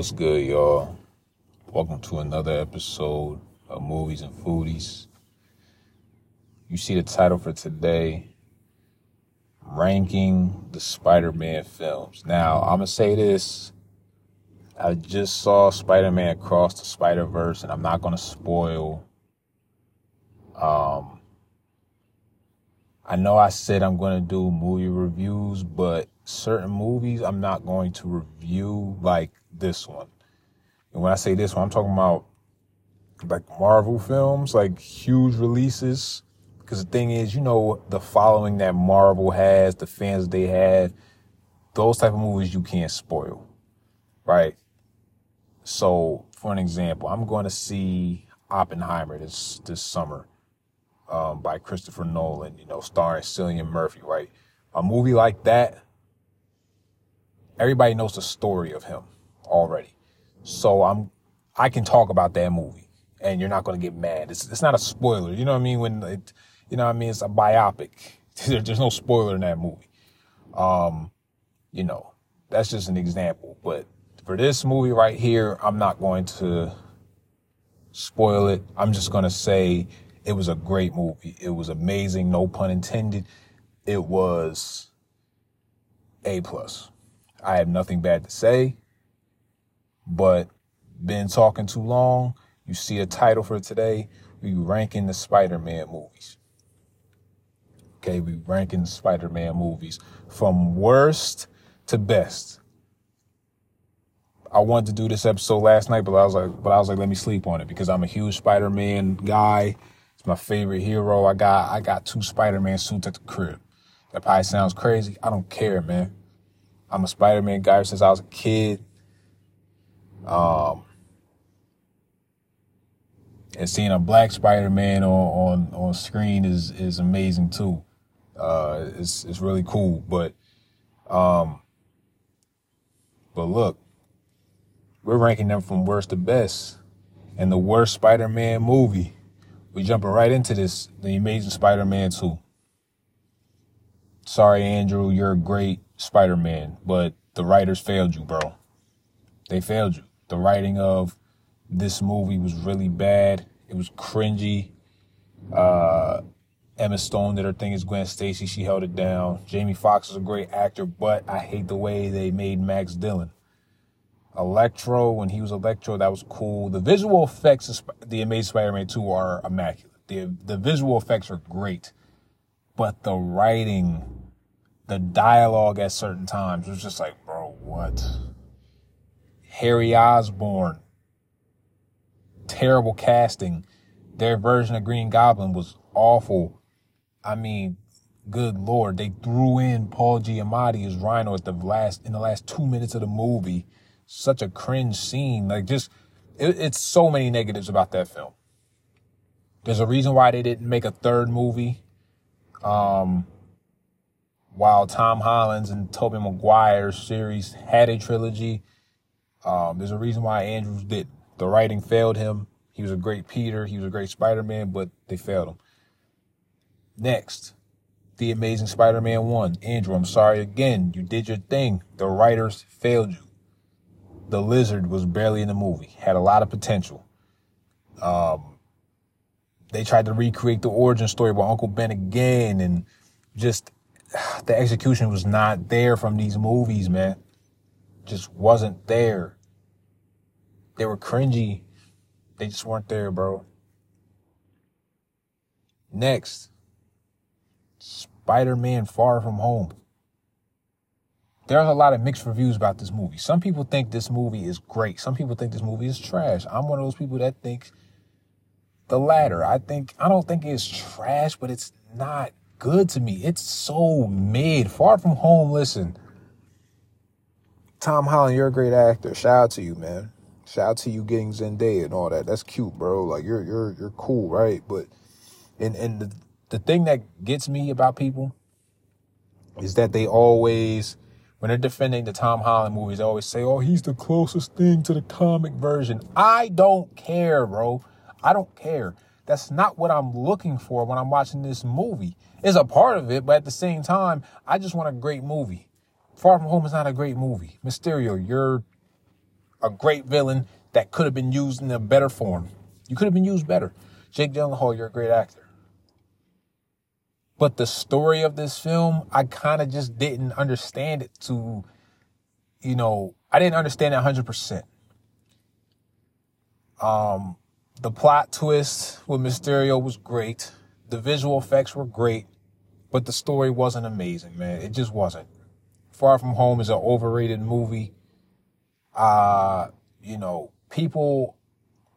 What's good, y'all? Welcome to another episode of Movies and Foodies. You see the title for today Ranking the Spider Man films. Now, I'm going to say this. I just saw Spider Man Across the Spider Verse, and I'm not going to spoil. Um, I know I said I'm going to do movie reviews, but certain movies I'm not going to review like this one. And when I say this one, I'm talking about like Marvel films, like huge releases. Because the thing is, you know, the following that Marvel has, the fans they have, those type of movies you can't spoil, right? So, for an example, I'm going to see Oppenheimer this this summer um, by Christopher Nolan, you know, starring Cillian Murphy, right? A movie like that, everybody knows the story of him already. So I'm, I can talk about that movie and you're not going to get mad. It's, it's not a spoiler. You know what I mean? When it, you know what I mean? It's a biopic. There's no spoiler in that movie. Um, you know, that's just an example. But for this movie right here, I'm not going to spoil it. I'm just going to say it was a great movie. It was amazing. No pun intended. It was a plus. I have nothing bad to say, but been talking too long. You see a title for today. We ranking the Spider-Man movies. Okay, we ranking the Spider-Man movies from worst to best. I wanted to do this episode last night, but I was like, but I was like, let me sleep on it because I'm a huge Spider-Man guy. It's my favorite hero. I got I got two Spider-Man suits at the crib. That probably sounds crazy. I don't care, man. I'm a Spider-Man guy since I was a kid. Um, and seeing a black Spider-Man on, on, on screen is, is amazing too. Uh, it's, it's really cool. But, um, but look, we're ranking them from worst to best. And the worst Spider-Man movie, we jumping right into this, The Amazing Spider-Man 2. Sorry, Andrew, you're great Spider-Man, but the writers failed you, bro. They failed you. The writing of this movie was really bad. It was cringy. Uh, Emma Stone did her thing as Gwen Stacy. She held it down. Jamie Foxx is a great actor, but I hate the way they made Max Dillon. Electro, when he was Electro, that was cool. The visual effects of The Amazing Spider-Man 2 are immaculate. The, the visual effects are great, but the writing the dialogue at certain times was just like, bro, what? Harry Osborn, terrible casting. Their version of Green Goblin was awful. I mean, good lord, they threw in Paul Giamatti as Rhino at the last in the last two minutes of the movie. Such a cringe scene. Like just, it, it's so many negatives about that film. There's a reason why they didn't make a third movie. Um, while Tom Holland's and Tobey Maguire's series had a trilogy, um, there's a reason why Andrews did. The writing failed him. He was a great Peter. He was a great Spider-Man, but they failed him. Next, The Amazing Spider-Man 1. Andrew, I'm sorry again. You did your thing. The writers failed you. The Lizard was barely in the movie. Had a lot of potential. Um, they tried to recreate the origin story about Uncle Ben again and just the execution was not there from these movies, man. Just wasn't there. They were cringy. They just weren't there, bro. Next, Spider-Man Far From Home. There's a lot of mixed reviews about this movie. Some people think this movie is great. Some people think this movie is trash. I'm one of those people that thinks the latter. I think I don't think it's trash, but it's not good to me. It's so mid. Far from home, listen. Tom Holland, you're a great actor. Shout out to you, man. Shout out to you getting Zendaya and all that. That's cute, bro. Like you're you're you're cool, right? But and and the the thing that gets me about people is that they always when they're defending the Tom Holland movies, they always say, "Oh, he's the closest thing to the comic version." I don't care, bro. I don't care. That's not what I'm looking for when I'm watching this movie. It's a part of it, but at the same time, I just want a great movie. Far From Home is not a great movie. Mysterio, you're a great villain that could have been used in a better form. You could have been used better. Jake Gyllenhaal, you're a great actor. But the story of this film, I kind of just didn't understand it to, you know, I didn't understand it 100%. Um, the plot twist with Mysterio was great. The visual effects were great, but the story wasn't amazing, man. It just wasn't. Far From Home is an overrated movie. Uh, you know, people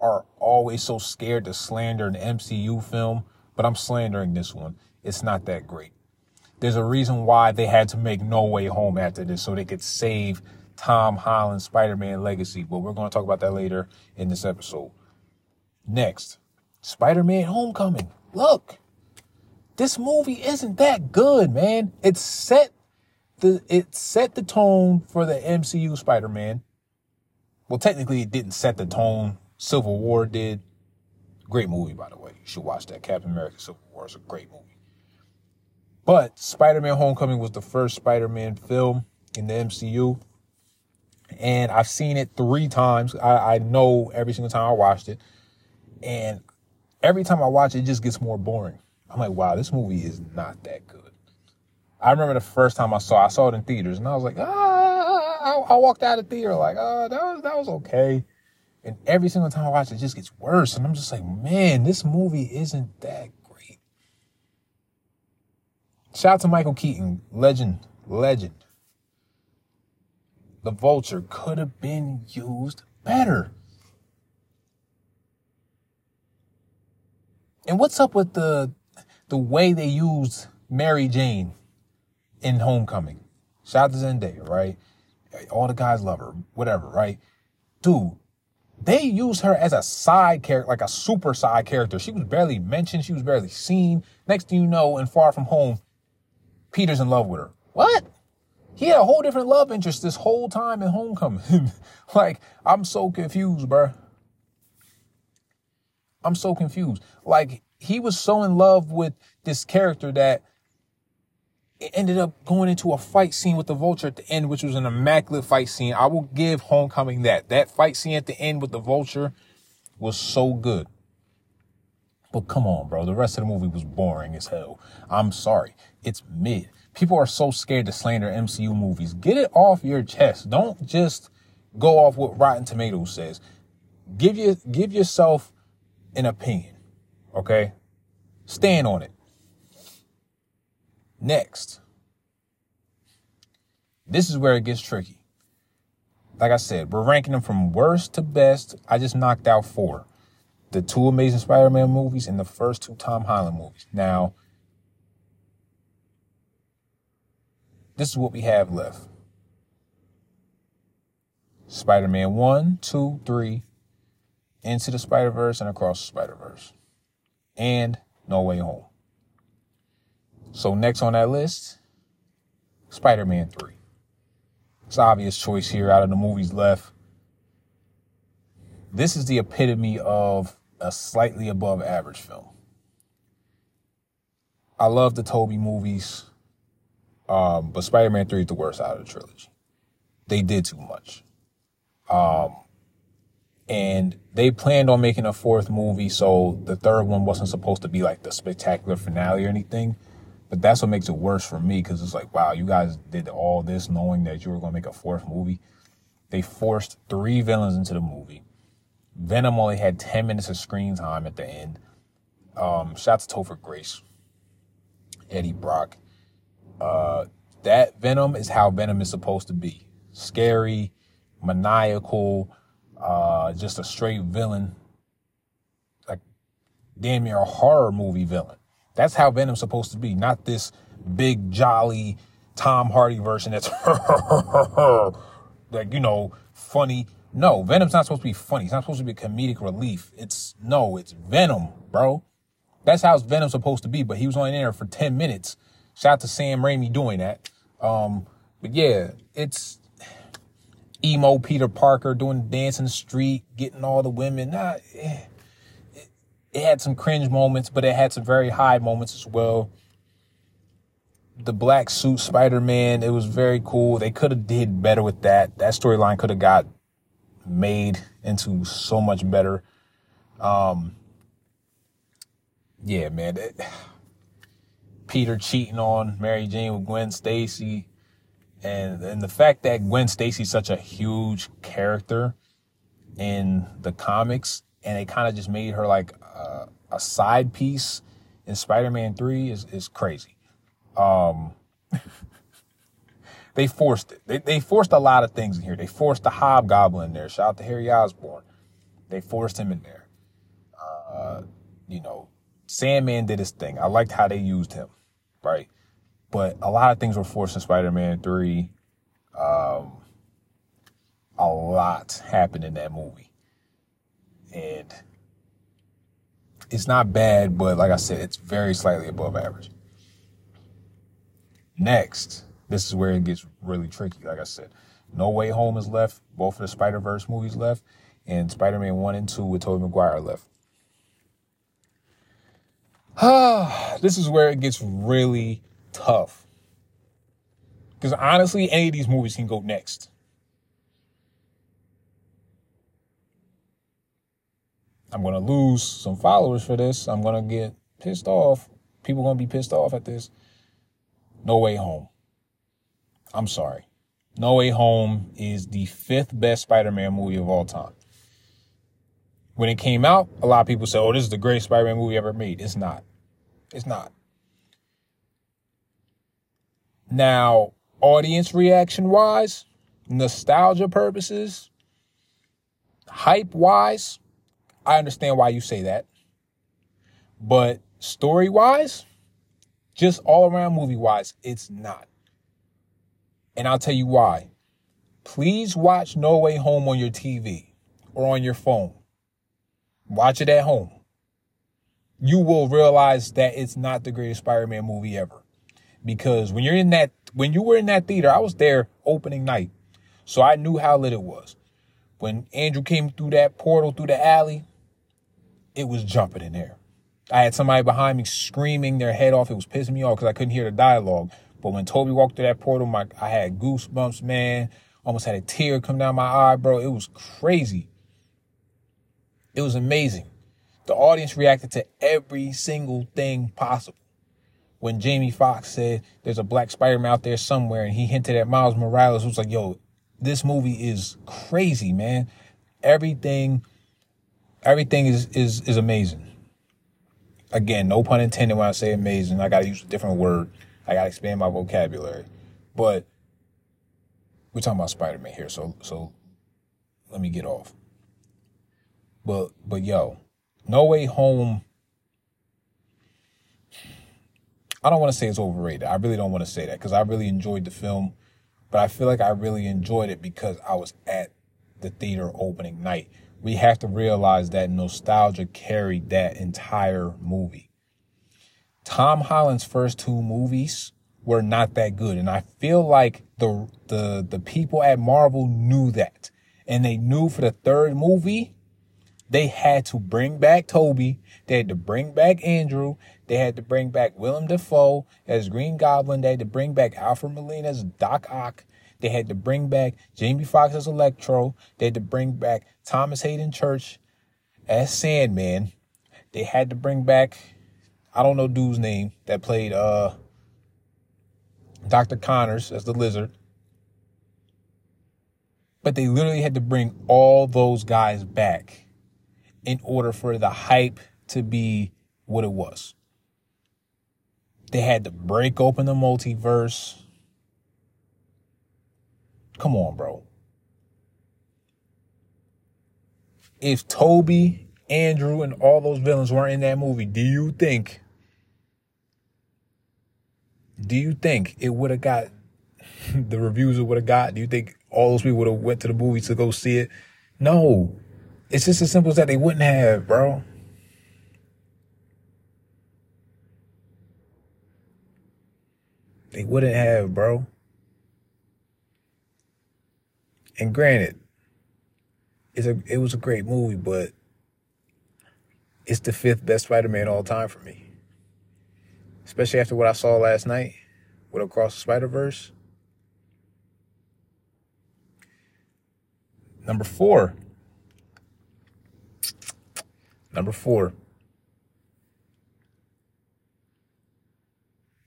are always so scared to slander an MCU film, but I'm slandering this one. It's not that great. There's a reason why they had to make No Way Home after this so they could save Tom Holland's Spider-Man legacy, but we're going to talk about that later in this episode. Next, Spider-Man Homecoming. Look, this movie isn't that good, man. It set the it set the tone for the MCU Spider-Man. Well, technically, it didn't set the tone. Civil War did. Great movie, by the way. You should watch that. Captain America Civil War is a great movie. But Spider-Man Homecoming was the first Spider-Man film in the MCU. And I've seen it three times. I, I know every single time I watched it. And every time I watch it, it just gets more boring. I'm like, wow, this movie is not that good. I remember the first time I saw it, I saw it in theaters and I was like, ah, I, I walked out of the theater like, oh, that was, that was okay. And every single time I watch it, it just gets worse. And I'm just like, man, this movie isn't that great. Shout out to Michael Keaton, legend, legend. The vulture could have been used better. And what's up with the the way they used Mary Jane in Homecoming? Shout out to Zendaya, right? All the guys love her, whatever, right? Dude, they used her as a side character, like a super side character. She was barely mentioned. She was barely seen. Next thing you know, in Far From Home, Peter's in love with her. What? He had a whole different love interest this whole time in Homecoming. like, I'm so confused, bruh. I'm so confused. Like, he was so in love with this character that it ended up going into a fight scene with the vulture at the end, which was an immaculate fight scene. I will give Homecoming that. That fight scene at the end with the vulture was so good. But come on, bro. The rest of the movie was boring as hell. I'm sorry. It's mid. People are so scared to slander MCU movies. Get it off your chest. Don't just go off what Rotten Tomatoes says. Give you give yourself an opinion. Okay? Stand on it. Next. This is where it gets tricky. Like I said, we're ranking them from worst to best. I just knocked out four. The two Amazing Spider-Man movies and the first two Tom Holland movies. Now, this is what we have left. Spider-Man 1, 2, 3, Into the Spider-Verse and Across the Spider-Verse. And No Way Home. So next on that list, Spider-Man 3. It's obvious choice here out of the movies left. This is the epitome of a slightly above average film. I love the Tobey movies, um, but Spider-Man 3 is the worst out of the trilogy. They did too much. Um, and they planned on making a fourth movie, so the third one wasn't supposed to be like the spectacular finale or anything. But that's what makes it worse for me because it's like, wow, you guys did all this knowing that you were going to make a fourth movie. They forced three villains into the movie. Venom only had 10 minutes of screen time at the end. Um, shout to Topher Grace, Eddie Brock. Uh, that Venom is how Venom is supposed to be scary, maniacal, uh, just a straight villain, like damn near a horror movie villain. That's how Venom's supposed to be, not this big jolly Tom Hardy version that's like you know funny. No, Venom's not supposed to be funny. It's not supposed to be comedic relief. It's no, it's Venom, bro. That's how Venom's supposed to be. But he was only in there for ten minutes. Shout out to Sam Raimi doing that. Um, but yeah, it's emo Peter Parker doing dance in the street, getting all the women. Nah, eh it had some cringe moments, but it had some very high moments as well. The black suit Spider Man, it was very cool. They could have did better with that. That storyline could have got made into so much better. Um, yeah, man. It, Peter cheating on Mary Jane with Gwen Stacy, and and the fact that Gwen Stacy's such a huge character in the comics, and they kind of just made her like a, a side piece in Spider-Man Three is is crazy. Um, they forced it. They, they forced a lot of things in here. They forced the Hobgoblin in there. Shout out to Harry Osborn. They forced him in there. Uh, you know, Sandman did his thing. I liked how they used him, right? But a lot of things were forced in Spider-Man 3. Um, a lot happened in that movie. And it's not bad, but like I said, it's very slightly above average. Next, this is where it gets really tricky. Like I said, No Way Home is left. Both of the Spider Verse movies left, and Spider Man One and Two with Tobey Maguire left. this is where it gets really tough. Because honestly, any of these movies can go next. I'm to lose some followers for this. I'm to get pissed off. People to be pissed off at this. No Way Home. I'm sorry. No Way Home is the fifth best Spider-Man movie of all time. When it came out, a lot of people said, oh, this is the greatest Spider-Man movie ever made. It's not. It's not. Now, audience reaction wise, nostalgia purposes, hype wise, I understand why you say that. But story wise, just all around movie wise, it's not. And I'll tell you why. Please watch No Way Home on your TV or on your phone. Watch it at home. You will realize that it's not the greatest Spider-Man movie ever. Because when you're in that, when you were in that theater, I was there opening night. So I knew how lit it was. When Andrew came through that portal through the alley, it was jumping in there. I had somebody behind me screaming their head off. It was pissing me off because I couldn't hear the dialogue. But when Tobey walked through that portal, my I had goosebumps, man. Almost had a tear come down my eye, bro. It was crazy. It was amazing. The audience reacted to every single thing possible. When Jamie Foxx said there's a black Spider-Man out there somewhere and he hinted at Miles Morales, was like, yo, this movie is crazy, man. Everything, everything is is is amazing. Again, no pun intended when I say amazing. I gotta use a different word. I gotta expand my vocabulary. But we're talking about Spider-Man here, so so let me get off. But but yo, No Way Home. I don't want to say it's overrated. I really don't want to say that because I really enjoyed the film, but I feel like I really enjoyed it because I was at the theater opening night. We have to realize that nostalgia carried that entire movie. Tom Holland's first two movies were not that good. And I feel like the, the, the people at Marvel knew that. And they knew for the third movie, they had to bring back Tobey. They had to bring back Andrew. They had to bring back Willem Dafoe as Green Goblin. They had to bring back Alfred Molina as Doc Ock. They had to bring back Jamie Foxx as Electro. They had to bring back Thomas Haden Church as Sandman. They had to bring back I don't know dude's name that played uh Dr. Connors as the lizard. But they literally had to bring all those guys back in order for the hype to be what it was. They had to break open the multiverse. Come on, bro. If Tobey, Andrew, and all those villains weren't in that movie, do you think do you think it would have got the reviews it would have got? Do you think all those people would have went to the movie to go see it? No. It's just as simple as that they wouldn't have, bro. They wouldn't have, bro. And granted, it's a it was a great movie, but it's the fifth best Spider-Man all time for me especially after what I saw last night with Across the Spider Verse. Number four. Number four.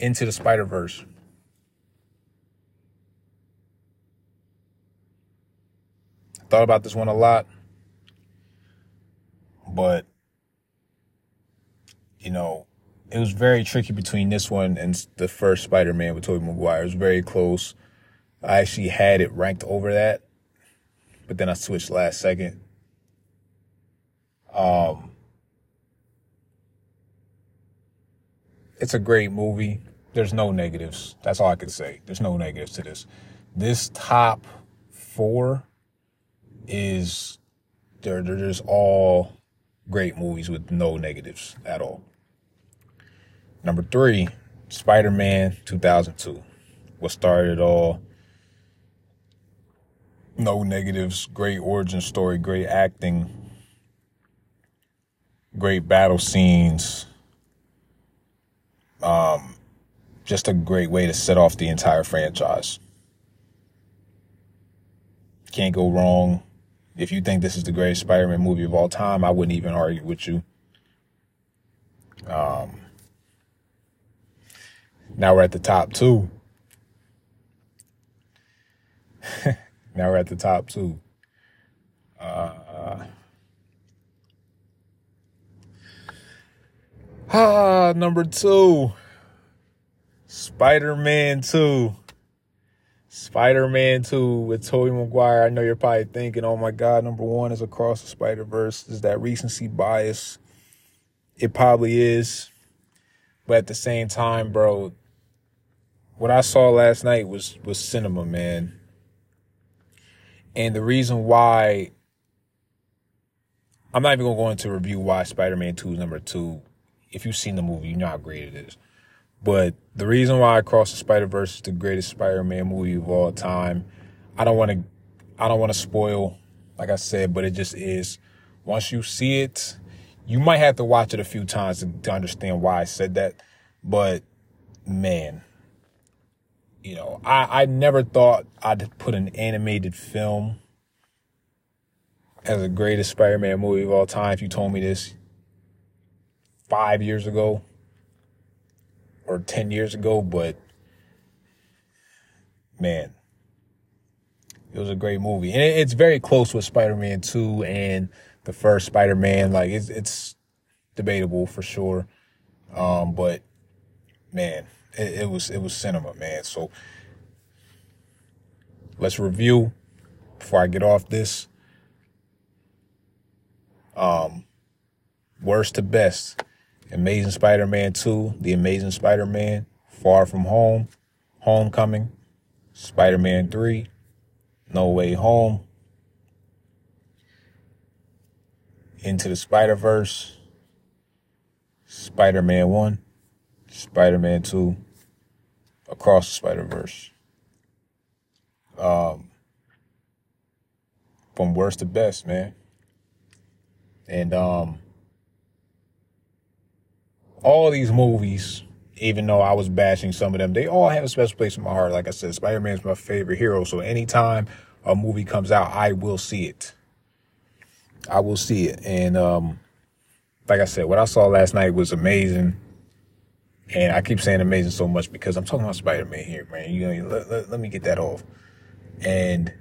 Into the Spider Verse. Thought about this one a lot, but you know, it was very tricky between this one and the first Spider-Man with Tobey Maguire. It was very close. I actually had it ranked over that, but then I switched last second. Um, it's a great movie. There's no negatives. That's all I can say. There's no negatives to this. This top four is they're they're just all great movies with no negatives at all. Number three, Spider Man 2002. What started it all? No negatives. Great origin story. Great acting. Great battle scenes. Um, just a great way to set off the entire franchise. Can't go wrong. If you think this is the greatest Spider-Man movie of all time, I wouldn't even argue with you. Um, now we're at the top two. now we're at the top two. Uh, ah, number two. Spider Man 2. Spider Man 2 with Tobey Maguire. I know you're probably thinking, oh my God, number one is Across the Spider Verse. Is that recency bias? It probably is. But at the same time, bro, what I saw last night was was cinema, man. And the reason why I'm not even gonna go into review why Spider-Man 2 is number two. If you've seen the movie, you know how great it is. But the reason why Across the Spider-Verse is the greatest Spider-Man movie of all time, I don't want to I don't want to spoil, like I said, but it just is. Once you see it, you might have to watch it a few times to, to understand why I said that. But man, you know, I, I never thought I'd put an animated film as the greatest Spider-Man movie of all time. If you told me this five years ago or 10 years ago, but man, it was a great movie. And it's very close with Spider-Man 2 and the first Spider-Man. Like it's, it's debatable for sure. Um, but man, it, it was it was cinema, man. So let's review before I get off this. Um, worst to best. Amazing Spider-Man 2, The Amazing Spider-Man, Far From Home, Homecoming, Spider-Man 3, No Way Home, Into the Spider-Verse, Spider-Man 1, Spider-Man 2, Across the Spider-Verse. Um, from worst to best, man. And um, all these movies, even though I was bashing some of them, they all have a special place in my heart. Like I said, Spider-Man is my favorite hero. So anytime a movie comes out, I will see it. I will see it. And um, like I said, what I saw last night was amazing. And I keep saying amazing so much because I'm talking about Spider Man here, man. You know, let, let, let me get that off. And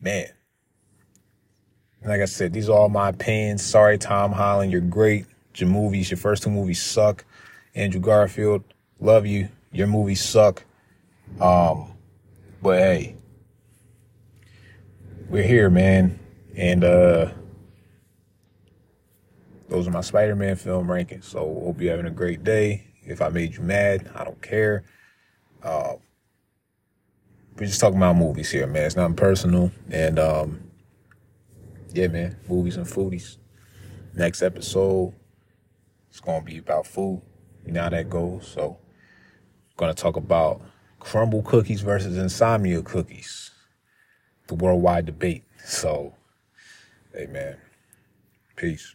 man, like I said, these are all my opinions. Sorry, Tom Holland, you're great. Your movies, your first two movies suck. Andrew Garfield, love you. Your movies suck. Um, but hey, we're here, man. And uh those are my Spider-Man film rankings. So hope you're having a great day. If I made you mad, I don't care. Uh, we're just talking about movies here, man. It's not personal. And um, yeah, man, movies and foodies. Next episode, it's gonna be about food. You know how that goes. So, gonna talk about Crumbl cookies versus insomnia cookies. The worldwide debate. So, hey, peace.